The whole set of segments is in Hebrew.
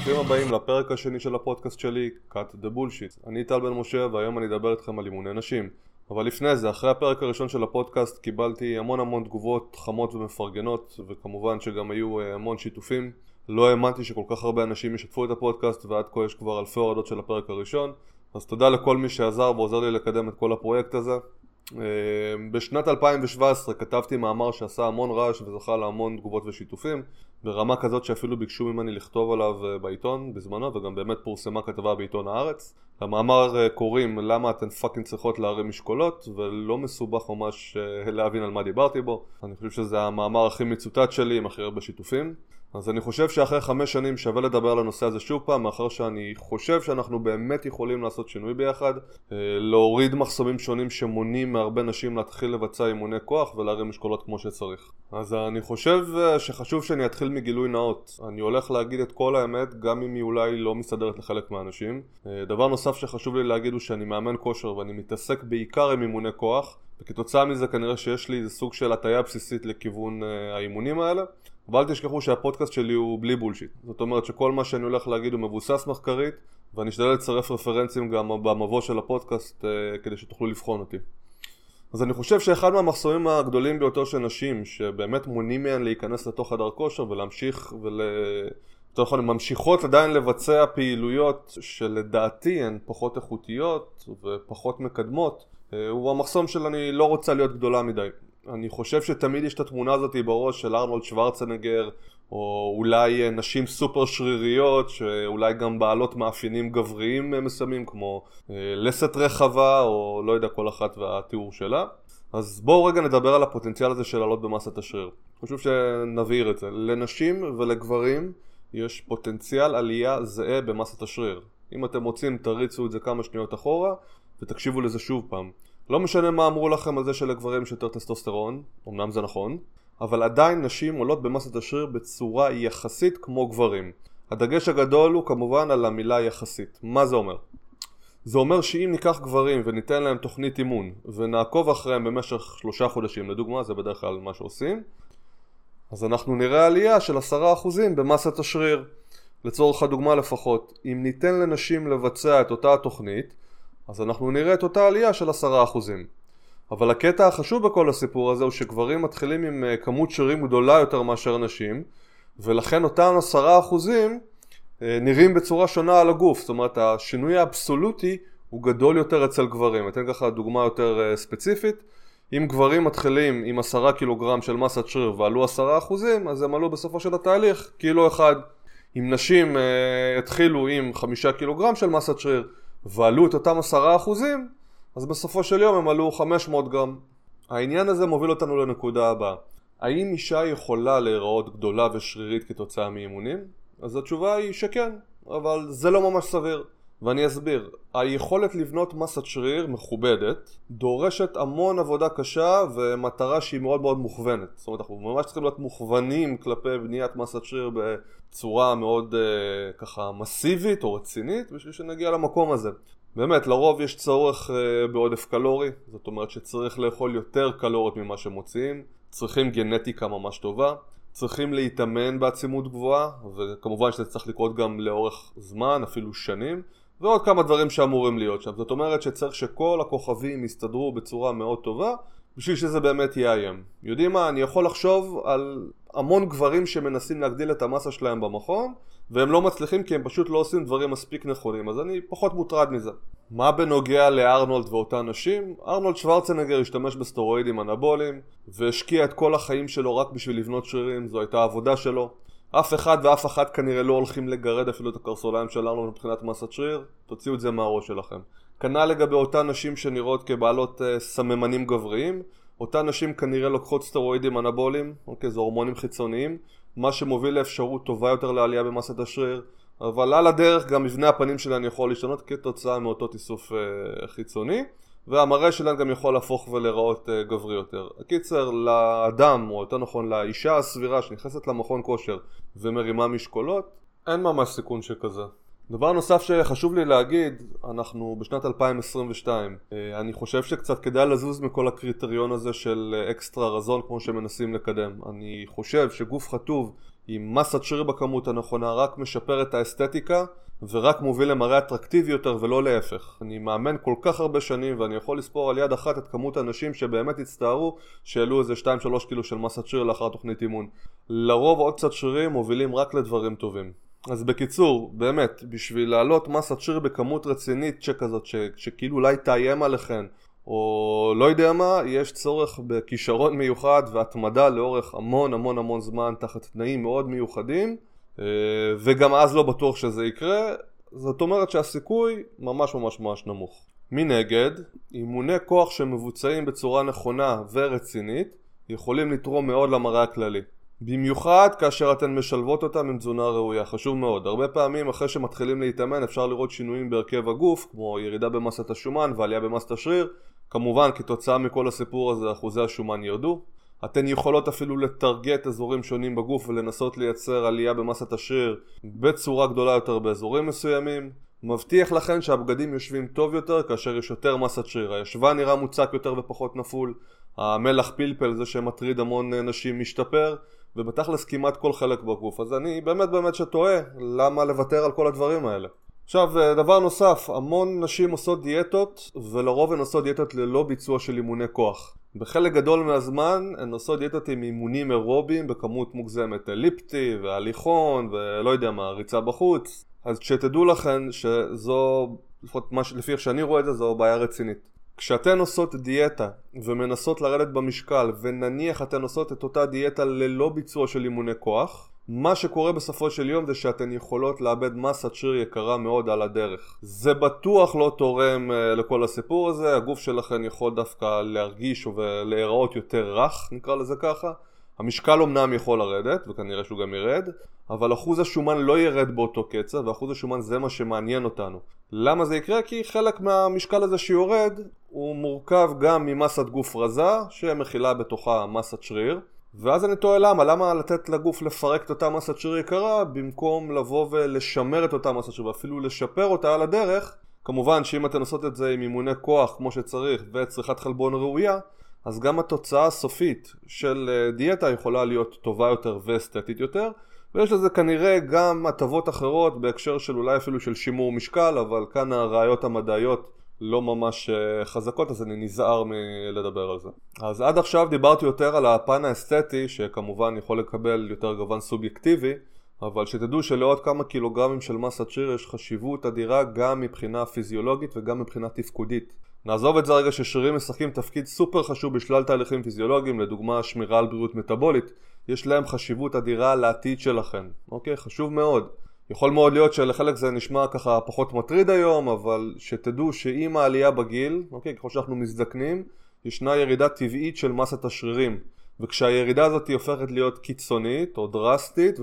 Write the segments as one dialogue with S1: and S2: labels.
S1: לכולם וברוכים הבאים לפרק השני של הפודקאסט שלי, Cut the Bullshit. אני טל בן משה והיום אני אדבר איתכם על אימוני נשים. אבל לפני זה, אחרי הפרק הראשון של הפודקאסט קיבלתי המון המון תגובות חמות ומפרגנות וכמובן שגם היו אה, המון שיתופים. לא האמנתי שכל כך הרבה אנשים ישתפו את הפודקאסט ועד כה יש כבר אלפי הורדות של הפרק הראשון. אז תודה לכל מי שעזר ועוזר לי לקדם את כל הפרויקט הזה. אה, בשנת 2017 כתבתי מאמר שעשה המון רעש וזכה להמון תגובות ושיתופים ברמה כזאת שאפילו ביקשו ממני לכתוב עליו אה, בעיתון בזמנו וגם באמת פורסמה כתבה בעיתון הארץ. למאמר אה, קוראים למה אתן fucking צריכות להרים משקולות ולא מסובך ממש להבין על מה דיברתי בו. אני חושב שזה המאמר הכי מצוטט שלי עם הכי הרבה שיתופים אז אני חושב שאחרי חמש שנים שווה לדבר על הנושא הזה שוב פעם, מאחר שאני חושב שאנחנו באמת יכולים לעשות שינוי ביחד, אה, להוריד מחסומים שונים שמונעים מהרבה נשים להתחיל לבצע אימוני כוח ולהרים משקולות כמו שצריך. אז אני חושב אה, שחשוב שאני אתחיל מגילוי נאות. אני הולך להגיד את כל האמת, גם אם היא אולי לא מסתדרת לחלק מהאנשים. אה, דבר נוסף שחשוב לי להגיד הוא שאני מאמן כושר ואני מתעסק בעיקר עם אימוני כוח, וכתוצאה מזה כנראה שיש לי איזה סוג של הטיה בסיסית לכיוון האימונים האלה. ואל תשכחו שהפודקאסט שלי הוא בלי בולשיט. זאת אומרת שכל מה שאני הולך להגיד הוא מבוסס מחקרית, ואני אשתדל לצרף רפרנסים גם במבוא של הפודקאסט אה, כדי שתוכלו לבחון אותי. אז אני חושב שאחד מהמחסומים הגדולים ביותר של נשים, שבאמת מונעים מהן להיכנס לתוך חדר כושר ולהמשיך ול... יותר נכון, הן ממשיכות עדיין לבצע פעילויות שלדעתי הן פחות איכותיות ופחות מקדמות, אה, הוא המחסום של אני לא רוצה להיות גדולה מדי. אני חושב שתמיד יש את התמונה הזאת בראש של ארנולד שוורצנגר או אולי אה, נשים סופר שריריות שאולי גם בעלות מאפיינים גבריים אה, מסוימים כמו אה, לסת רחבה או לא יודע כל אחת והתיאור שלה. אז בואו רגע נדבר על הפוטנציאל הזה של לעלות במסת השריר. חשוב שנבהיר את זה. לנשים ולגברים יש פוטנציאל עלייה זהה במסת השריר. אם אתם רוצים תריצו את זה כמה שניות אחורה ותקשיבו לזה שוב פעם לא משנה מה אמרו לכם על זה שלגברים יש יותר טסטוסטרון, אמנם זה נכון, אבל עדיין נשים עולות במסת השריר בצורה יחסית כמו גברים. הדגש הגדול הוא כמובן על המילה יחסית. מה זה אומר? זה אומר שאם ניקח גברים וניתן להם תוכנית אימון ונעקוב אחריהם במשך שלושה חודשים, לדוגמה זה בדרך כלל מה שעושים, אז אנחנו נראה עלייה של עשרה אחוזים במסת השריר. לצורך הדוגמה לפחות, אם ניתן לנשים לבצע את אותה התוכנית אז אנחנו נראה את אותה עלייה של עשרה אחוזים. אבל הקטע החשוב בכל הסיפור הזה הוא שגברים מתחילים עם אה, כמות שרירים גדולה יותר מאשר נשים ולכן אותם עשרה אחוזים אה, נראים בצורה שונה על הגוף. זאת אומרת השינוי האבסולוטי הוא גדול יותר אצל גברים. אתן ככה דוגמה יותר אה, ספציפית. אם גברים מתחילים עם עשרה קילוגרם של מסת שריר ועלו עשרה אחוזים אז הם עלו בסופו של התהליך קילו אחד. אם נשים התחילו עם חמישה קילוגרם של מסת שריר ועלו את אותם עשרה אחוזים, אז בסופו של יום הם עלו 500 גרם. העניין הזה מוביל אותנו לנקודה הבאה. האם אישה יכולה להיראות גדולה ושרירית כתוצאה מאימונים? אז התשובה היא שכן, אבל זה לא ממש סביר. ואני אסביר. היכולת לבנות מסת שריר מכובדת דורשת המון עבודה קשה ומטרה שהיא מאוד מאוד מוכוונת. זאת אומרת, אנחנו ממש צריכים להיות מוכוונים כלפי בניית מסת שריר בצורה מאוד uh, ככה מסיבית או רצינית בשביל שנגיע למקום הזה. באמת, לרוב יש צורך uh, בעודף קלורי, זאת אומרת שצריך לאכול יותר קלוריות ממה שמוציאים, צריכים גנטיקה ממש טובה. צריכים להתאמן בעצימות גבוהה וכמובן שזה צריך לקרות גם לאורך זמן, אפילו שנים ועוד כמה דברים שאמורים להיות שם. זאת אומרת שצריך שכל הכוכבים יסתדרו בצורה מאוד טובה בשביל שזה באמת יאיים. יודעים מה? אני יכול לחשוב על המון גברים שמנסים להגדיל את המסה שלהם במכון והם לא מצליחים כי הם פשוט לא עושים דברים מספיק נכונים אז אני פחות מוטרד מזה. מה בנוגע לארנולד ואותן נשים? ארנולד שוורצנגר השתמש בסטרואידים אנבוליים והשקיע את כל החיים שלו רק בשביל לבנות שרירים, זו הייתה העבודה שלו אף אחד ואף אחת כנראה לא הולכים לגרד אפילו את הקרסוליים שלנו מבחינת מסת שריר, תוציאו את זה מהראש שלכם. כנ"ל לגבי אותן נשים שנראות כבעלות uh, סממנים גבריים, אותן נשים כנראה לוקחות סטרואידים אנבוליים, אוקיי, זה הורמונים חיצוניים, מה שמוביל לאפשרות טובה יותר לעלייה במסת השריר, אבל על הדרך גם מבנה הפנים שלהן יכול להשתנות כתוצאה מאותו תיסוף uh, חיצוני. והמראה שלהם גם יכול להפוך ולהיראות uh, גברי יותר. הקיצר, לאדם, או יותר נכון לאישה הסבירה שנכנסת למכון כושר ומרימה משקולות, אין ממש סיכון שכזה. דבר נוסף שחשוב לי להגיד, אנחנו בשנת 2022. אה, אני חושב שקצת כדאי לזוז מכל הקריטריון הזה של אקסטרה רזון כמו שמנסים לקדם. אני חושב שגוף חטוב עם מסת שריר בכמות הנכונה רק משפר את האסתטיקה ורק מוביל למראה אטרקטיבי יותר ולא להפך. אני מאמן כל כך הרבה שנים ואני יכול לספור על יד אחת את כמות האנשים שבאמת הצטערו שהעלו איזה 2-3 קילו של מסת שריר לאחר תוכנית אימון. לרוב עוד קצת שרירים מובילים רק לדברים טובים. אז בקיצור, באמת, בשביל להעלות מסת שריר בכמות רצינית שכזאת, ש- שכאילו אולי תאיים עליכם, או לא יודע מה, יש צורך בכישרון מיוחד והתמדה לאורך המון המון המון זמן תחת תנאים מאוד מיוחדים אה, וגם אז לא בטוח שזה יקרה, זאת אומרת שהסיכוי ממש ממש ממש נמוך. מנגד, אימוני כוח שמבוצעים בצורה נכונה ורצינית יכולים לתרום מאוד למראה הכללי. במיוחד כאשר אתן משלבות אותם עם תזונה ראויה, חשוב מאוד. הרבה פעמים אחרי שמתחילים להתאמן אפשר לראות שינויים בהרכב הגוף, כמו ירידה במסת השומן ועלייה במסת השריר. כמובן, כתוצאה מכל הסיפור הזה אחוזי השומן ירדו. אתן יכולות אפילו לטרגט אזורים שונים בגוף ולנסות לייצר עלייה במסת השריר בצורה גדולה יותר באזורים מסוימים. מבטיח לכן שהבגדים יושבים טוב יותר כאשר יש יותר מסת שריר. הישבן נראה מוצק יותר ופחות נפול, המלח פלפל, זה שמטריד המון נשים, משתפר, ובתכלס כמעט כל חלק בגוף. אז אני באמת באמת שתוהה למה לוותר על כל הדברים האלה. עכשיו, דבר נוסף, המון נשים עושות דיאטות, ולרוב הן עושות דיאטות ללא ביצוע של אימוני כוח. בחלק גדול מהזמן הן עושות דיאטות עם אימונים אירוביים בכמות מוגזמת, אליפטי והליכון ולא יודע מה, ריצה בחוץ. אז שתדעו לכן שזו, לפחות מה, לפי איך שאני רואה את זה, זו בעיה רצינית. כשאתן עושות דיאטה ומנסות לרדת במשקל ונניח אתן עושות את אותה דיאטה ללא ביצוע של אימוני כוח מה שקורה בסופו של יום זה שאתן יכולות לאבד מסת שריר יקרה מאוד על הדרך. זה בטוח לא תורם uh, לכל הסיפור הזה, הגוף שלכן יכול דווקא להרגיש ולהיראות יותר רך, נקרא לזה ככה. המשקל אמנם יכול לרדת, וכנראה שהוא גם ירד, אבל אחוז השומן לא ירד באותו קצב, ואחוז השומן זה מה שמעניין אותנו. למה זה יקרה? כי חלק מהמשקל הזה שיורד הוא מורכב גם ממסת גוף רזה, שמכילה בתוכה מסת שריר. ואז אני תוהה למה, למה לתת לגוף לפרק את אותה מסת שריר יקרה במקום לבוא ולשמר את אותה מסת שריר ואפילו לשפר אותה על הדרך כמובן שאם אתן עושות את זה עם אימוני כוח כמו שצריך וצריכת חלבון ראויה אז גם התוצאה הסופית של אה, דיאטה יכולה להיות טובה יותר ואסתטית יותר ויש לזה כנראה גם הטבות אחרות בהקשר של אולי אפילו של שימור משקל אבל כאן הראיות המדעיות לא ממש אה, חזקות אז אני נזהר מלדבר על זה. אז עד עכשיו דיברתי יותר על הפן האסתטי שכמובן יכול לקבל יותר גוון סובייקטיבי אבל שתדעו שלעוד כמה קילוגרמים של מסת שריר יש חשיבות אדירה גם מבחינה פיזיולוגית וגם מבחינה תפקודית. נעזוב את זה רגע ששרירים משחקים תפקיד סופר חשוב בשלל תהליכים פיזיולוגיים לדוגמה שמירה על בריאות מטאבולית יש להם חשיבות אדירה לעתיד שלכם אוקיי? חשוב מאוד יכול מאוד להיות שלחלק זה נשמע ככה פחות מטריד היום, אבל שתדעו שעם העלייה בגיל, אוקיי, ככל שאנחנו מזדקנים, ישנה ירידה טבעית של מסת השרירים. וכשהירידה הזאת היא הופכת להיות קיצונית או דרסטית,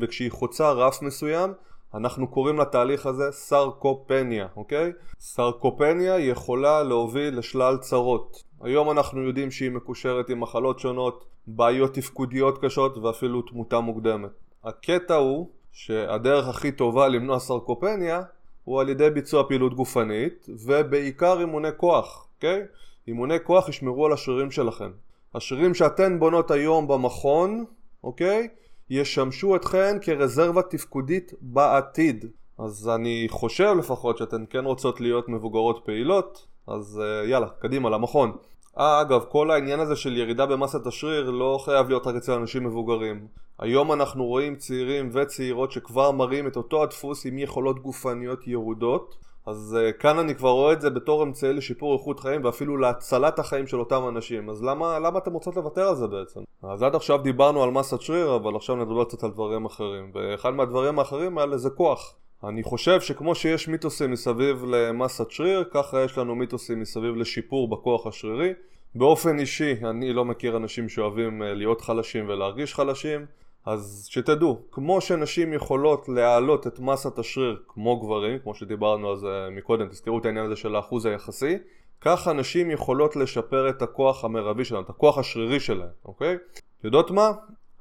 S1: וכשהיא חוצה רף מסוים, אנחנו קוראים לתהליך הזה סרקופניה, אוקיי? סרקופניה יכולה להוביל לשלל צרות. היום אנחנו יודעים שהיא מקושרת עם מחלות שונות, בעיות תפקודיות קשות ואפילו תמותה מוקדמת. הקטע הוא שהדרך הכי טובה למנוע סרקופניה הוא על ידי ביצוע פעילות גופנית ובעיקר אימוני כוח, אוקיי? אימוני כוח ישמרו על השרירים שלכם. השרירים שאתן בונות היום במכון, אוקיי? ישמשו אתכן כרזרבה תפקודית בעתיד. אז אני חושב לפחות שאתן כן רוצות להיות מבוגרות פעילות, אז uh, יאללה, קדימה למכון. אה, אגב, כל העניין הזה של ירידה במסת השריר לא חייב להיות רק אצל אנשים מבוגרים. היום אנחנו רואים צעירים וצעירות שכבר מראים את אותו הדפוס עם יכולות גופניות ירודות אז uh, כאן אני כבר רואה את זה בתור אמצעי לשיפור איכות חיים ואפילו להצלת החיים של אותם אנשים אז למה, למה אתם רוצות לוותר על זה בעצם? אז עד עכשיו דיברנו על מסת שריר אבל עכשיו נדבר קצת על דברים אחרים ואחד מהדברים האחרים האלה זה כוח אני חושב שכמו שיש מיתוסים מסביב למסת שריר ככה יש לנו מיתוסים מסביב לשיפור בכוח השרירי באופן אישי אני לא מכיר אנשים שאוהבים אה, להיות חלשים ולהרגיש חלשים אז שתדעו, כמו שנשים יכולות להעלות את מסת השריר כמו גברים, כמו שדיברנו על זה מקודם, תזכרו את העניין הזה של האחוז היחסי, ככה נשים יכולות לשפר את הכוח המרבי שלהן, את הכוח השרירי שלהן, אוקיי? יודעות מה?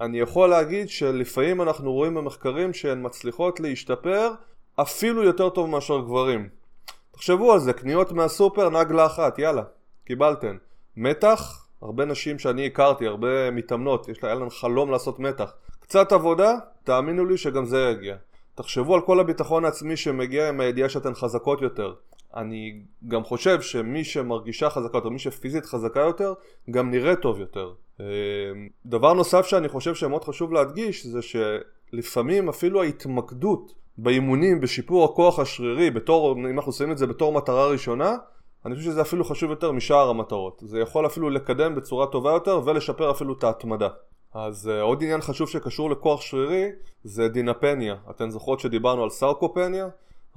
S1: אני יכול להגיד שלפעמים אנחנו רואים במחקרים שהן מצליחות להשתפר אפילו יותר טוב מאשר גברים. תחשבו על זה, קניות מהסופר נגלה אחת, יאללה, קיבלתן. מתח, הרבה נשים שאני הכרתי, הרבה מתאמנות, יש להן חלום לעשות מתח. קצת עבודה, תאמינו לי שגם זה יגיע. תחשבו על כל הביטחון העצמי שמגיע עם הידיעה שאתן חזקות יותר. אני גם חושב שמי שמרגישה חזקה יותר, מי שפיזית חזקה יותר, גם נראה טוב יותר. אה, דבר נוסף שאני חושב שמאוד חשוב להדגיש זה שלפעמים אפילו ההתמקדות באימונים, בשיפור הכוח השרירי, בתור, אם אנחנו עושים את זה בתור מטרה ראשונה, אני חושב שזה אפילו חשוב יותר משאר המטרות. זה יכול אפילו לקדם בצורה טובה יותר ולשפר אפילו את ההתמדה. אז uh, עוד עניין חשוב שקשור לכוח שרירי זה דינפניה. אתן זוכרות שדיברנו על סרקופניה?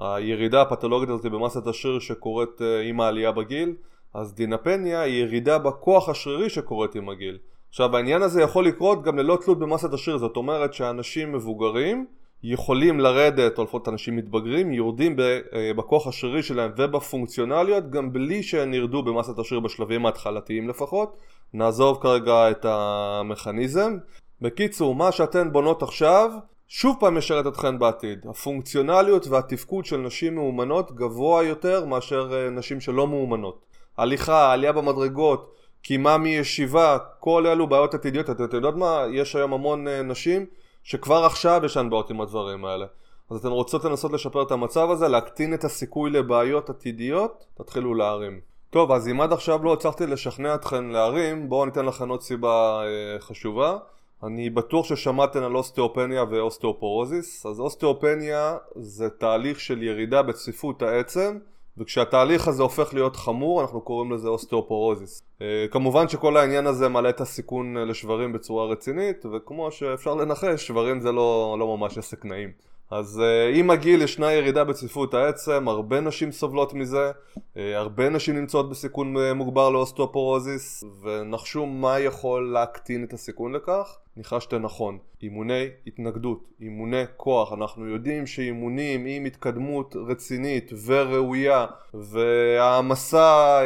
S1: הירידה הפתולוגית הזאת במסת השריר שקורית uh, עם העלייה בגיל אז דינפניה היא ירידה בכוח השרירי שקורית עם הגיל. עכשיו העניין הזה יכול לקרות גם ללא תלות במסת השריר, זאת אומרת שאנשים מבוגרים יכולים לרדת, או לפחות אנשים מתבגרים, יורדים אה, בכוח השרירי שלהם ובפונקציונליות גם בלי שהם ירדו במסת השריר בשלבים ההתחלתיים לפחות. נעזוב כרגע את המכניזם. בקיצור, מה שאתן בונות עכשיו, שוב פעם משרת אתכן בעתיד. הפונקציונליות והתפקוד של נשים מאומנות גבוה יותר מאשר אה, נשים שלא מאומנות. הליכה, עלייה במדרגות, קימה מישיבה, כל אלו בעיות עתידיות. אתן יודעות מה? יש היום המון אה, נשים שכבר עכשיו יש להן בעיות עם הדברים האלה. אז אתן רוצות לנסות לשפר את המצב הזה, להקטין את הסיכוי לבעיות עתידיות, תתחילו להרים. טוב, אז אם עד עכשיו לא הצלחתי לשכנע אתכן להרים, בואו ניתן לכם עוד סיבה אה, חשובה. אני בטוח ששמעתן על אוסטאופניה ואוסטאופורוזיס. אז אוסטאופניה זה תהליך של ירידה בצפיפות העצם וכשהתהליך הזה הופך להיות חמור אנחנו קוראים לזה אוסטאופורוזיס. אה, כמובן שכל העניין הזה מעלה את הסיכון לשברים בצורה רצינית וכמו שאפשר לנחש שברים זה לא, לא ממש עסק נעים. אז אה, עם הגיל ישנה ירידה בצפיפות העצם, הרבה נשים סובלות מזה, אה, הרבה נשים נמצאות בסיכון אה, מוגבר לאוסטאופורוזיס, ונחשו מה יכול להקטין את הסיכון לכך? ניחשתם נכון, אימוני התנגדות, אימוני כוח, אנחנו יודעים שאימונים עם התקדמות רצינית וראויה והעמסה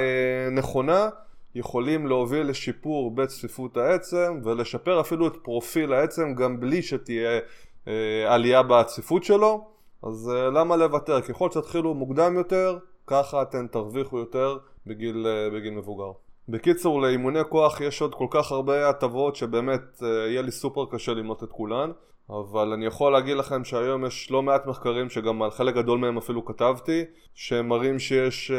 S1: נכונה יכולים להוביל לשיפור בצפיפות העצם ולשפר אפילו את פרופיל העצם גם בלי שתהיה אה, עלייה בצפיפות שלו, אז אה, למה לוותר? ככל שתתחילו מוקדם יותר, ככה אתם תרוויחו יותר בגיל, אה, בגיל מבוגר. בקיצור, לאימוני כוח יש עוד כל כך הרבה הטבות שבאמת יהיה לי סופר קשה למנות את כולן, אבל אני יכול להגיד לכם שהיום יש לא מעט מחקרים שגם על חלק גדול מהם אפילו כתבתי, שמראים שיש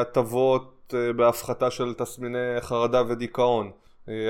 S1: הטבות בהפחתה של תסמיני חרדה ודיכאון,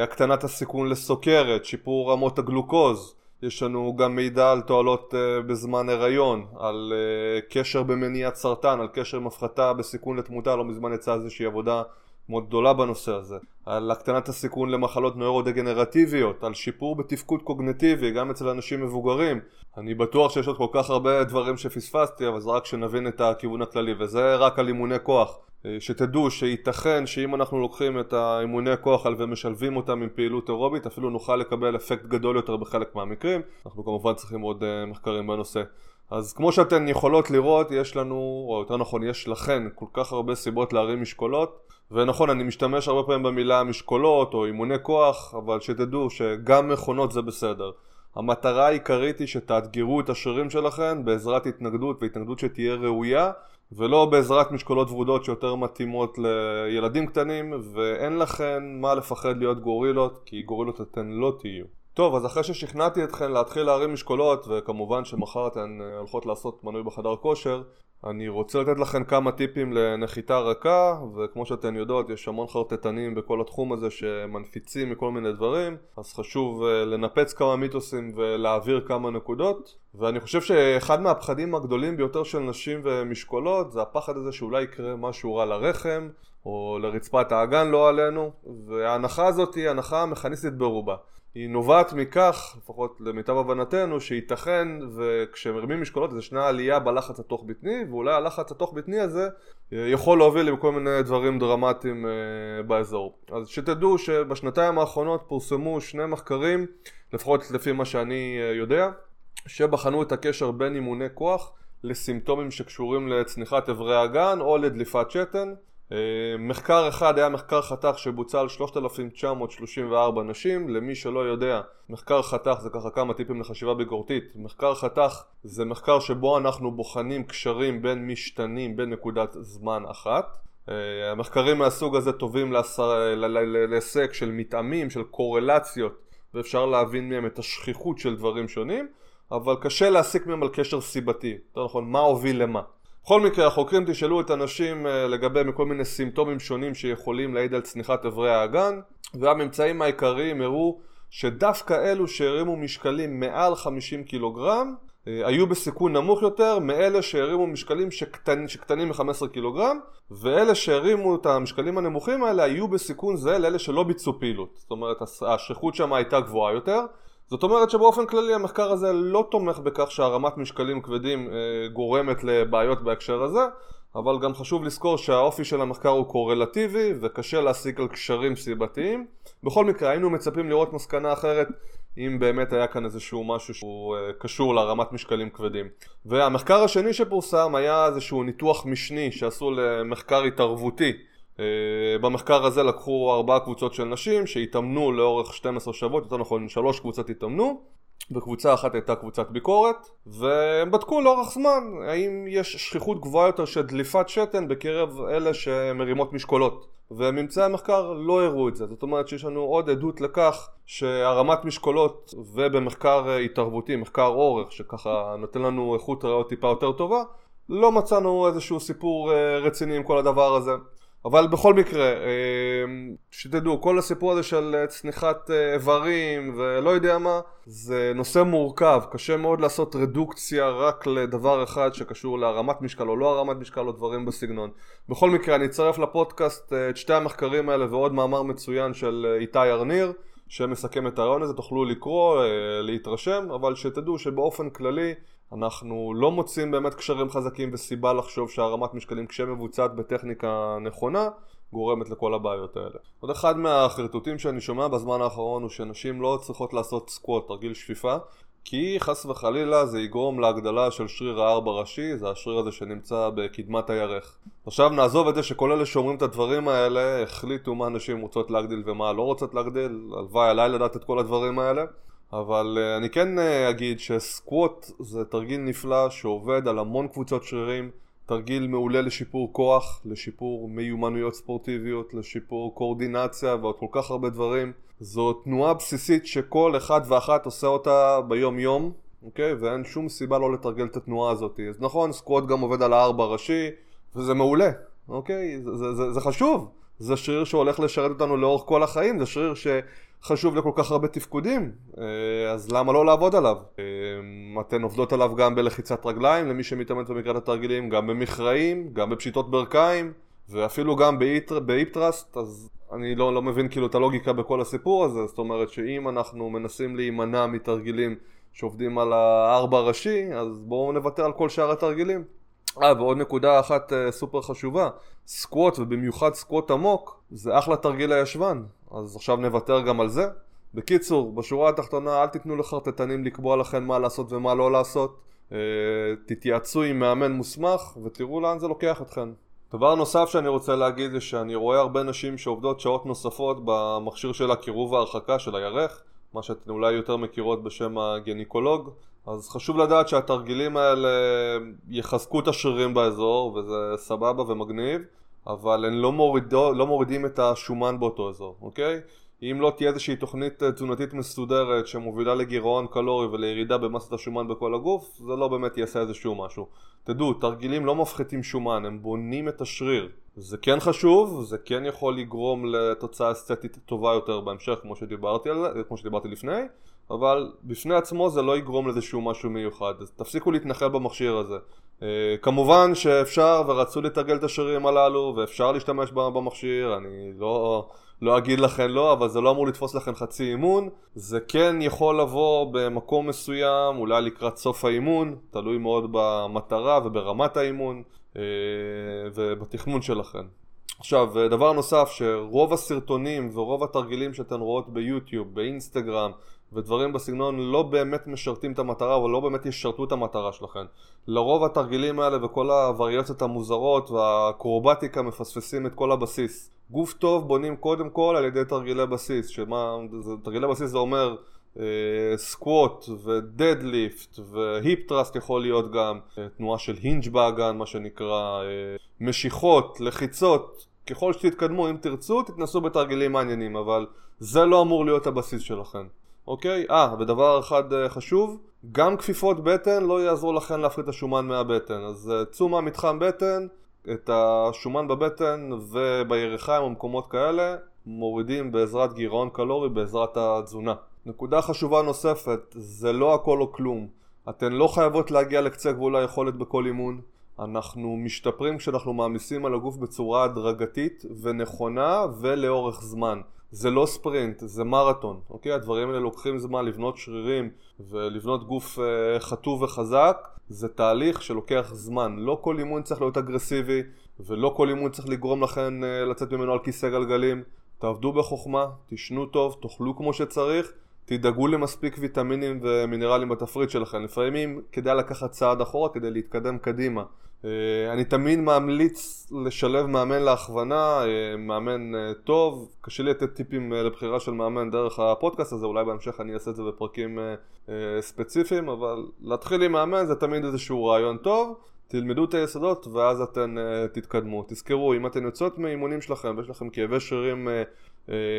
S1: הקטנת הסיכון לסוכרת, שיפור רמות הגלוקוז, יש לנו גם מידע על תועלות uh, בזמן הריון, על uh, קשר במניעת סרטן, על קשר עם הפחתה בסיכון לתמותה, לא מזמן יצאה איזושהי עבודה מאוד גדולה בנושא הזה, על הקטנת הסיכון למחלות נוירודגנרטיביות, על שיפור בתפקוד קוגנטיבי גם אצל אנשים מבוגרים. אני בטוח שיש עוד כל כך הרבה דברים שפספסתי, אבל זה רק שנבין את הכיוון הכללי, וזה רק על אימוני כוח. אה, שתדעו שייתכן שאם אנחנו לוקחים את האימוני כוח האלה ומשלבים אותם עם פעילות אירובית אפילו נוכל לקבל אפקט גדול יותר בחלק מהמקרים. אנחנו כמובן צריכים עוד אה, מחקרים בנושא. אז כמו שאתן יכולות לראות יש לנו, או יותר נכון יש לכן כל כך הרבה סיבות להרים משקולות. ונכון אני משתמש הרבה פעמים במילה משקולות או אימוני כוח אבל שתדעו שגם מכונות זה בסדר. המטרה העיקרית היא שתאתגרו את השרירים שלכם בעזרת התנגדות והתנגדות שתהיה ראויה ולא בעזרת משקולות ורודות שיותר מתאימות לילדים קטנים ואין לכן מה לפחד להיות גורילות כי גורילות אתן לא תהיו. טוב אז אחרי ששכנעתי אתכן להתחיל להרים משקולות וכמובן שמחר אתן הולכות לעשות מנוי בחדר כושר אני רוצה לתת לכם כמה טיפים לנחיתה רכה וכמו שאתן יודעות יש המון חרטטנים בכל התחום הזה שמנפיצים מכל מיני דברים אז חשוב אה, לנפץ כמה מיתוסים ולהעביר כמה נקודות. ואני חושב שאחד מהפחדים הגדולים ביותר של נשים ומשקולות זה הפחד הזה שאולי יקרה משהו רע לרחם או לרצפת האגן לא עלינו וההנחה הזאת היא הנחה מכניסטית ברובה היא נובעת מכך, לפחות למיטב הבנתנו, שייתכן וכשמרימים משקולות אז ישנה עלייה בלחץ התוך בטני ואולי הלחץ התוך בטני הזה אה, יכול להוביל לכל מיני דברים דרמטיים אה, באזור. אז שתדעו שבשנתיים האחרונות פורסמו שני מחקרים, לפחות לפי מה שאני אה, יודע, שבחנו את הקשר בין אימוני כוח לסימפטומים שקשורים לצניחת אברי הגן או לדליפת שתן מחקר אחד היה מחקר חתך שבוצע על 3,934 נשים. למי שלא יודע מחקר חתך זה ככה כמה טיפים לחשיבה ביקורתית. מחקר חתך זה מחקר שבו אנחנו בוחנים קשרים בין משתנים בנקודת זמן אחת. המחקרים מהסוג הזה טובים להיסק של מתאמים, של קורלציות ואפשר להבין מהם את השכיחות של דברים שונים, אבל קשה להסיק מהם על קשר סיבתי, יותר נכון, מה הוביל למה. בכל מקרה החוקרים תשאלו את האנשים אה, לגבי מכל מיני סימפטומים שונים שיכולים להעיד על צניחת אברי האגן והממצאים העיקריים הראו שדווקא אלו שהרימו משקלים מעל 50 קילוגרם אה, היו בסיכון נמוך יותר מאלה שהרימו משקלים שקטנ... שקטנים מ-15 קילוגרם ואלה שהרימו את המשקלים הנמוכים האלה היו בסיכון זהה לאלה שלא ביצעו פעילות. זאת אומרת השכיחות שם הייתה גבוהה יותר זאת אומרת שבאופן כללי המחקר הזה לא תומך בכך שהרמת משקלים כבדים אה, גורמת לבעיות בהקשר הזה אבל גם חשוב לזכור שהאופי של המחקר הוא קורלטיבי וקשה להסיק על קשרים סיבתיים. בכל מקרה היינו מצפים לראות מסקנה אחרת אם באמת היה כאן איזשהו משהו שהוא אה, קשור להרמת משקלים כבדים. והמחקר השני שפורסם היה איזשהו ניתוח משני שעשו למחקר התערבותי במחקר הזה לקחו ארבעה קבוצות של נשים שהתאמנו לאורך 12 שבועות, יותר נכון שלוש קבוצות התאמנו וקבוצה אחת הייתה קבוצת ביקורת והם בדקו לאורך זמן האם יש שכיחות גבוהה יותר של דליפת שתן בקרב אלה שמרימות משקולות. וממצאי המחקר לא הראו את זה זאת אומרת שיש לנו עוד עדות לכך שהרמת משקולות ובמחקר התערבותי, מחקר אורך שככה נותן לנו איכות ראיות טיפה יותר טובה לא מצאנו איזשהו סיפור אה, רציני עם כל הדבר הזה אבל בכל מקרה, אמ, שתדעו, כל הסיפור הזה של צניחת אה, איברים ולא יודע מה, זה נושא מורכב, קשה מאוד לעשות רדוקציה רק לדבר אחד שקשור להרמת משקל או לא הרמת משקל או דברים בסגנון. בכל מקרה, אני אצרף לפודקאסט אה, את שתי המחקרים האלה ועוד מאמר מצוין של אה, איתי ארניר, שמסכם את הרעיון הזה, תוכלו לקרוא, להתרשם, אבל שתדעו שבאופן כללי אנחנו לא מוצאים באמת קשרים חזקים וסיבה לחשוב שהרמת משקלים כשמבוצעת בטכניקה נכונה גורמת לכל הבעיות האלה. עוד אחד מהחרטוטים שאני שומע בזמן האחרון הוא שנשים לא צריכות לעשות סקווט, תרגיל שפיפה כי חס וחלילה זה יגרום להגדלה של שריר הארבע ראשי, זה השריר הזה שנמצא בקדמת הירך. עכשיו נעזוב את זה שכל אלה שאומרים את הדברים האלה החליטו מה נשים רוצות להגדיל ומה לא רוצות להגדיל, הלוואי עליי לדעת את כל הדברים האלה אבל uh, אני כן uh, אגיד שסקווט זה תרגיל נפלא שעובד על המון קבוצות שרירים תרגיל מעולה לשיפור כוח, לשיפור מיומנויות ספורטיביות, לשיפור קואורדינציה ועוד כל כך הרבה דברים זו תנועה בסיסית שכל אחד ואחת עושה אותה ביום יום אוקיי? ואין שום סיבה לא לתרגל את התנועה הזאת אז נכון, סקווט גם עובד על הארבע ראשי וזה מעולה, אוקיי? זה, זה, זה, זה חשוב זה שריר שהולך לשרת אותנו לאורך כל החיים, זה שריר שחשוב לכל כך הרבה תפקודים, אה, אז למה לא לעבוד עליו? אה, אתן עובדות עליו גם בלחיצת רגליים, למי שמתאמנת במקרת התרגילים, גם במכרעים, גם בפשיטות ברכיים, ואפילו גם ב hip thrust, אז אני לא, לא מבין כאילו את הלוגיקה בכל הסיפור הזה, זאת אומרת שאם אנחנו מנסים להימנע מתרגילים שעובדים על הארבע ראשי, אז בואו נוותר על כל שאר התרגילים. אה, ועוד נקודה אחת אה, סופר חשובה, squat ובמיוחד squat עמוק זה אחלה תרגיל הישבן, אז עכשיו נוותר גם על זה. בקיצור, בשורה התחתונה אל תיתנו לחרטטנים לקבוע לכם מה לעשות ומה לא לעשות, אה, תתייעצו עם מאמן מוסמך ותראו לאן זה לוקח אתכם. דבר נוסף שאני רוצה להגיד זה שאני רואה הרבה נשים שעובדות שעות נוספות במכשיר של הקירוב וההרחקה של הירך, מה שאתן אולי יותר מכירות בשם הגניקולוג אז חשוב לדעת שהתרגילים האלה יחזקו את השרירים באזור וזה סבבה ומגניב אבל הם לא, מורידו, לא מורידים את השומן באותו אזור, אוקיי? אם לא תהיה איזושהי תוכנית אה, תזונתית מסודרת שמובילה לגירעון קלורי ולירידה במסת השומן בכל הגוף זה לא באמת יעשה איזשהו משהו תדעו, תרגילים לא מפחיתים שומן, הם בונים את השריר זה כן חשוב, זה כן יכול לגרום לתוצאה אסתטית טובה יותר בהמשך כמו שדיברתי, על, כמו שדיברתי לפני אבל בפני עצמו זה לא יגרום לאיזשהו משהו מיוחד. אז תפסיקו להתנחל במכשיר הזה. uh, כמובן שאפשר ורצו לתרגל את השרירים הללו ואפשר להשתמש במכשיר אני לא, לא אגיד לכם לא אבל זה לא אמור לתפוס לכם חצי אימון. זה כן יכול לבוא במקום מסוים אולי לקראת סוף האימון תלוי מאוד במטרה וברמת האימון אה, ובתכנון שלכם עכשיו, דבר נוסף, שרוב הסרטונים ורוב התרגילים שאתן רואות ביוטיוב, באינסטגרם ודברים בסגנון לא באמת משרתים את המטרה או לא באמת ישרתו את המטרה שלכם. לרוב התרגילים האלה וכל הווריאציות המוזרות והאקרובטיקה מפספסים את כל הבסיס. גוף טוב בונים קודם כל על ידי תרגילי בסיס, שמה, תרגילי בסיס זה אומר squat ו deadlift ו hip thrust יכול להיות גם, אה, תנועה של hinge באגן מה שנקרא, אה, משיכות, לחיצות, ככל שתתקדמו אם תרצו תתנסו בתרגילים מעניינים אבל זה לא אמור להיות הבסיס שלכם. אוקיי? אה, ודבר אחד אה, חשוב, גם כפיפות בטן לא יעזרו לכם להפחית את השומן מהבטן. אז אה, צאו מהמתחם בטן, את השומן בבטן ובירכיים או מקומות כאלה, מורידים בעזרת גירעון קלורי, בעזרת התזונה. נקודה חשובה נוספת, זה לא הכל או כלום. אתן לא חייבות להגיע לקצה גבול היכולת בכל אימון. אנחנו משתפרים כשאנחנו מעמיסים על הגוף בצורה הדרגתית ונכונה ולאורך זמן. זה לא ספרינט, זה מרתון, אוקיי? הדברים האלה לוקחים זמן לבנות שרירים ולבנות גוף אה, חטוב וחזק, זה תהליך שלוקח זמן. לא כל אימון צריך להיות אגרסיבי ולא כל אימון צריך לגרום לכם אה, לצאת ממנו על כיסא גלגלים. תעבדו בחוכמה, תשנו טוב, תאכלו כמו שצריך, תדאגו למספיק ויטמינים ומינרלים בתפריט שלכם. לפעמים כדאי לקחת צעד אחורה כדי להתקדם קדימה. אה, אני תמיד ממליץ לשלב מאמן להכוונה, אה, מאמן אה, טוב, קשה לי לתת טיפים לבחירה של מאמן דרך הפודקאסט הזה, אולי בהמשך אני אעשה את זה בפרקים ספציפיים, אבל להתחיל עם מאמן זה תמיד איזשהו רעיון טוב, תלמדו את היסודות ואז אתן תתקדמו. תזכרו, אם אתן יוצאות מאימונים שלכם ויש לכם כאבי שרירים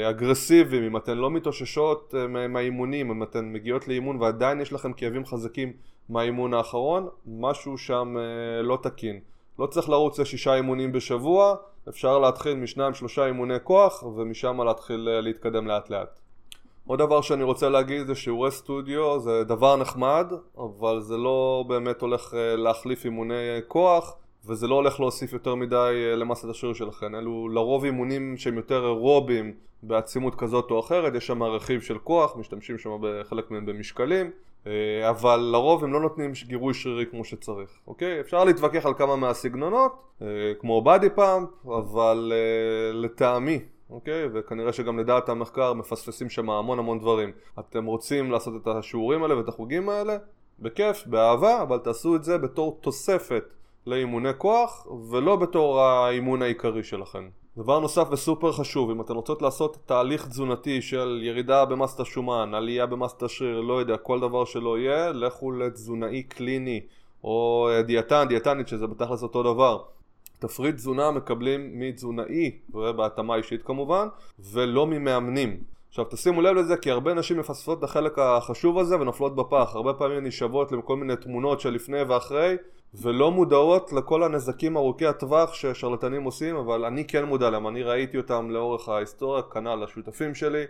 S1: אגרסיביים, אם אתן לא מתאוששות מהאימונים, אם אתן מגיעות לאימון ועדיין יש לכם כאבים חזקים מהאימון האחרון, משהו שם אה, לא תקין. לא צריך לרוץ לשישה אימונים בשבוע, אפשר להתחיל משניים שלושה אימוני כוח ומשם להתחיל אה, להתקדם לאט לאט. עוד דבר שאני רוצה להגיד זה שיעורי סטודיו זה דבר נחמד, אבל זה לא באמת הולך אה, להחליף אימוני כוח וזה לא הולך להוסיף יותר מדי למסת השריר שלכם. אלו לרוב אימונים שהם יותר אירובים בעצימות כזאת או אחרת, יש שם רכיב של כוח, משתמשים שם בחלק מהם במשקלים, אבל לרוב הם לא נותנים גירוי שרירי כמו שצריך, אוקיי? אפשר להתווכח על כמה מהסגנונות, אה, כמו בדי פאמפ, אבל לטעמי, אוקיי? וכנראה שגם לדעת המחקר מפספסים שם המון המון דברים. אתם רוצים לעשות את השיעורים האלה ואת החוגים האלה? בכיף, באהבה, אבל תעשו את זה בתור תוספת לאימוני כוח ולא בתור האימון העיקרי שלכם. דבר נוסף וסופר חשוב, אם אתן רוצות לעשות תהליך תזונתי של ירידה במסת השומן, עלייה במסת השריר, לא יודע, כל דבר שלא יהיה, לכו לתזונאי קליני או דיאטן, דיאטנית שזה בתכלס אותו דבר. תפריט תזונה מקבלים מתזונאי, ובהתאמה אישית כמובן, ולא ממאמנים. עכשיו תשימו לב לזה כי הרבה נשים מפספסות את החלק החשוב הזה ונופלות בפח הרבה פעמים נשאבות לכל מיני תמונות של לפני ואחרי ולא מודעות לכל הנזקים ארוכי הטווח ששרלטנים עושים אבל אני כן מודע להם, אני ראיתי אותם לאורך ההיסטוריה, כנ"ל השותפים שלי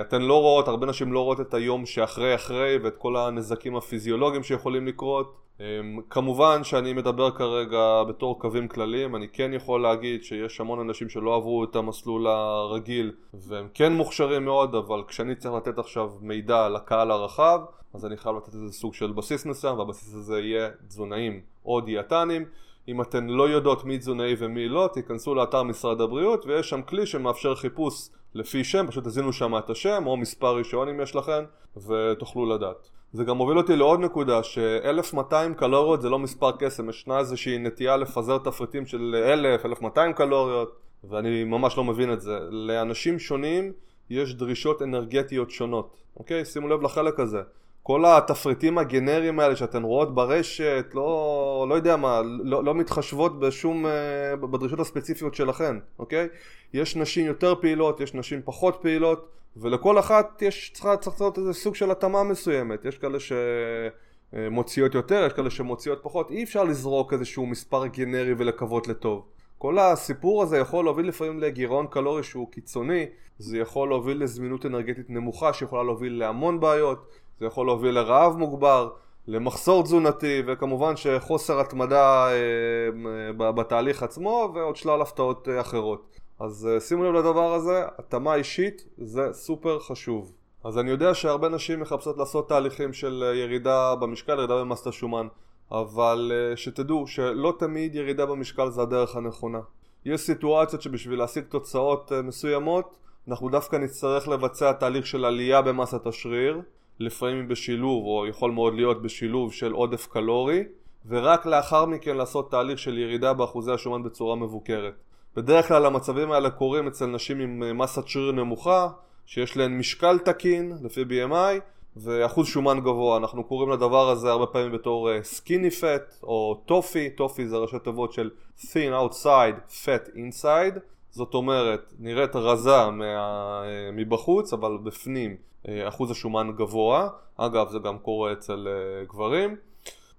S1: אתן לא רואות, הרבה נשים לא רואות את היום שאחרי אחרי ואת כל הנזקים הפיזיולוגיים שיכולים לקרות אמ, כמובן שאני מדבר כרגע בתור קווים כלליים, אני כן יכול להגיד שיש המון אנשים שלא עברו את המסלול הרגיל והם כן מוכשרים מאוד, אבל כשאני צריך לתת עכשיו מידע לקהל הרחב, אז אני חייב לתת איזה סוג של בסיס מסוים, והבסיס הזה יהיה תזונאים או דיאטנים. אם אתן לא יודעות מי תזונאי ומי לא, תיכנסו לאתר משרד הבריאות ויש שם כלי שמאפשר חיפוש לפי שם, פשוט תזינו שם את השם או מספר ראשון אם יש לכם ותוכלו לדעת. זה גם מוביל אותי לעוד נקודה ש-1200 קלוריות זה לא מספר קסם, ישנה איזושהי נטייה לפזר תפריטים של 1000, 1200 קלוריות ואני ממש לא מבין את זה. לאנשים שונים יש דרישות אנרגטיות שונות, אוקיי? שימו לב לחלק הזה. כל התפריטים הגנריים האלה שאתן רואות ברשת, לא, לא יודע מה, לא, לא מתחשבות בשום, אה, בדרישות הספציפיות שלכן, אוקיי? יש נשים יותר פעילות, יש נשים פחות פעילות, ולכל אחת יש, צריך לעשות איזה סוג של התאמה מסוימת. יש כאלה שמוציאות יותר, יש כאלה שמוציאות פחות, אי אפשר לזרוק איזשהו מספר גנרי ולקוות לטוב. כל הסיפור הזה יכול להוביל לפעמים לגירעון קלורי שהוא קיצוני, זה יכול להוביל לזמינות אנרגטית נמוכה שיכולה להוביל להמון בעיות, זה יכול להוביל לרעב מוגבר, למחסור תזונתי וכמובן שחוסר התמדה אה, בתהליך עצמו ועוד שלל הפתעות אה, אחרות. אז אה, שימו לב לדבר הזה, התאמה אישית זה סופר חשוב. אז אני יודע שהרבה נשים מחפשות לעשות תהליכים של ירידה במשקל, ירידה במסת השומן, אבל שתדעו שלא תמיד ירידה במשקל זה הדרך הנכונה. יש סיטואציות שבשביל להשיג תוצאות מסוימות אנחנו דווקא נצטרך לבצע תהליך של עלייה במסת השריר לפעמים בשילוב, או יכול מאוד להיות בשילוב של עודף קלורי, ורק לאחר מכן לעשות תהליך של ירידה באחוזי השומן בצורה מבוקרת. בדרך כלל המצבים האלה קורים אצל נשים עם אה, מסת שריר נמוכה, שיש להן משקל תקין, לפי BMI, ואחוז שומן גבוה. אנחנו קוראים לדבר הזה הרבה פעמים בתור סקיני uh, פט או טופי, טופי זה ראשי תיבות של thin outside, fat inside, זאת אומרת, נראית רזה מה, מבחוץ, אבל בפנים אחוז השומן גבוה. אגב, זה גם קורה אצל גברים.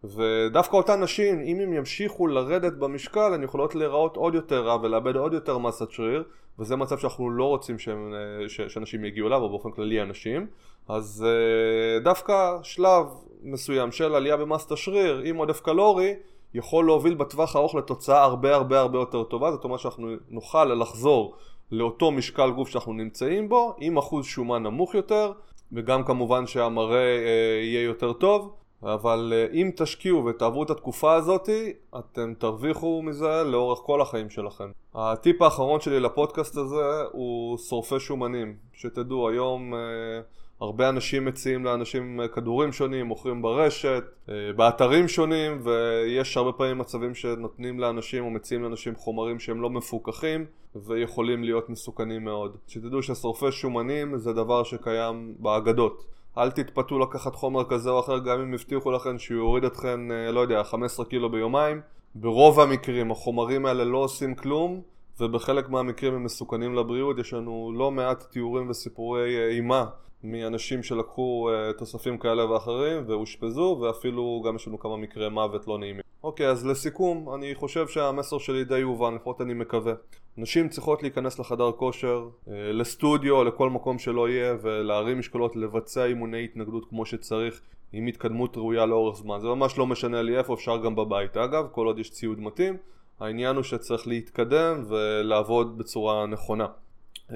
S1: ודווקא אותן נשים, אם הן ימשיכו לרדת במשקל, הן יכולות להיראות עוד יותר רע ולאבד עוד יותר מסת שריר, וזה מצב שאנחנו לא רוצים שהם, ש, שאנשים יגיעו אליו, או באופן כללי אנשים. אז דווקא שלב מסוים של עלייה במסת השריר עם עודף קלורי, יכול להוביל בטווח הארוך לתוצאה הרבה הרבה הרבה יותר טובה, זאת אומרת שאנחנו נוכל לחזור לאותו משקל גוף שאנחנו נמצאים בו, עם אחוז שומן נמוך יותר, וגם כמובן שהמראה uh, יהיה יותר טוב. אבל אה, אם תשקיעו ותעברו את התקופה הזאת, אתם תרוויחו מזה לאורך כל החיים שלכם. הטיפ האחרון שלי לפודקאסט הזה הוא שורפי שומנים. שתדעו, היום אה, הרבה אנשים מציעים לאנשים אה, כדורים שונים, מוכרים ברשת, באתרים שונים, ויש הרבה פעמים מצבים שנותנים לאנשים או מציעים לאנשים חומרים שהם לא מפוקחים ויכולים להיות מסוכנים מאוד. שתדעו ששורפי שומנים זה דבר שקיים באגדות. אל תתפתו לקחת חומר כזה או אחר גם אם הבטיחו לכם שהוא יוריד אתכם, אה, לא יודע, 15 קילו ביומיים. ברוב המקרים החומרים האלה לא עושים כלום ובחלק מהמקרים הם מסוכנים לבריאות. יש לנו לא מעט תיאורים וסיפורי אה, אימה מאנשים שלקחו uh, תוספים כאלה ואחרים ואושפזו ואפילו גם יש לנו כמה מקרי מוות לא נעימים. אוקיי, אז לסיכום, אני חושב שהמסר שלי די הובן, לפחות אני מקווה. נשים צריכות להיכנס לחדר כושר, uh, לסטודיו, לכל מקום שלא יהיה ולהרים משקולות, לבצע אימוני התנגדות כמו שצריך עם התקדמות ראויה לאורך זמן. זה ממש לא משנה לי איפה, אפשר גם בבית אגב, כל עוד יש ציוד מתאים. העניין הוא שצריך להתקדם ולעבוד בצורה נכונה. Um,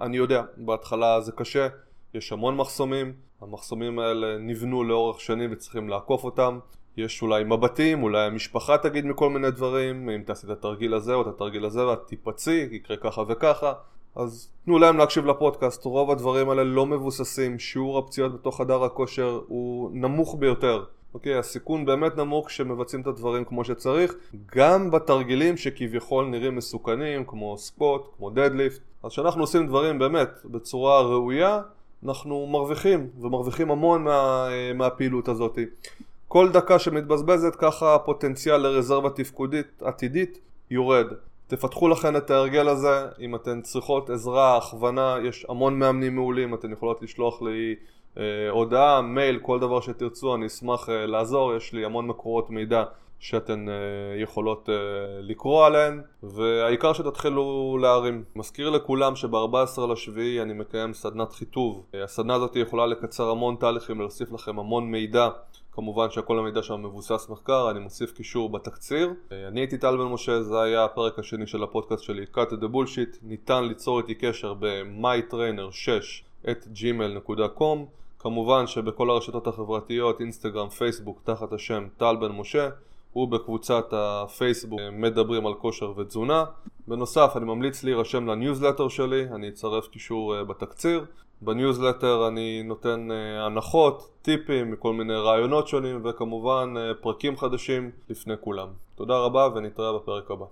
S1: אני יודע, בהתחלה זה קשה יש המון מחסומים, המחסומים האלה נבנו לאורך שנים וצריכים לעקוף אותם. יש אולי מבטים, אולי המשפחה תגיד מכל מיני דברים אם תעשי את התרגיל הזה או את התרגיל הזה ואת תיפצי, יקרה ככה וככה. אז תנו להם להקשיב לפודקאסט, רוב הדברים האלה לא מבוססים, שיעור הפציעות בתוך חדר הכושר הוא נמוך ביותר. אוקיי, הסיכון באמת נמוך כשמבצעים את הדברים כמו שצריך גם בתרגילים שכביכול נראים מסוכנים כמו סקוט, כמו דדליפט. אז כשאנחנו עושים דברים באמת בצורה ראויה אנחנו מרוויחים, ומרוויחים המון מה, מהפעילות הזאת. כל דקה שמתבזבזת ככה הפוטנציאל לרזרבה תפקודית עתידית יורד. תפתחו לכן את ההרגל הזה, אם אתן צריכות עזרה, הכוונה, יש המון מאמנים מעולים, אתן יכולות לשלוח לי אה, הודעה, מייל, כל דבר שתרצו, אני אשמח אה, לעזור, יש לי המון מקורות מידע שאתן uh, יכולות uh, לקרוא עליהן והעיקר שתתחילו להרים. מזכיר לכולם שב-14 לשביעי אני מקיים סדנת חיטוב. הסדנה הזאת יכולה לקצר המון תהליכים ולהוסיף לכם המון מידע. כמובן שכל המידע שם מבוסס מחקר, אני מוסיף קישור בתקציר. Uh, אני הייתי טל בן משה, זה היה הפרק השני של הפודקאסט שלי, cut the bullshit. ניתן ליצור איתי קשר ב-mytrainer6 את gmail.com כמובן שבכל הרשתות החברתיות, אינסטגרם, פייסבוק, תחת השם טל בן משה ובקבוצת הפייסבוק מדברים על כושר ותזונה. בנוסף אני ממליץ להירשם לניוזלטר שלי, אני אצרף קישור אה, בתקציר. בניוזלטר אני נותן אה, הנחות, טיפים מכל מיני רעיונות שונים וכמובן אה, פרקים חדשים לפני כולם. תודה רבה ונתראה בפרק הבא.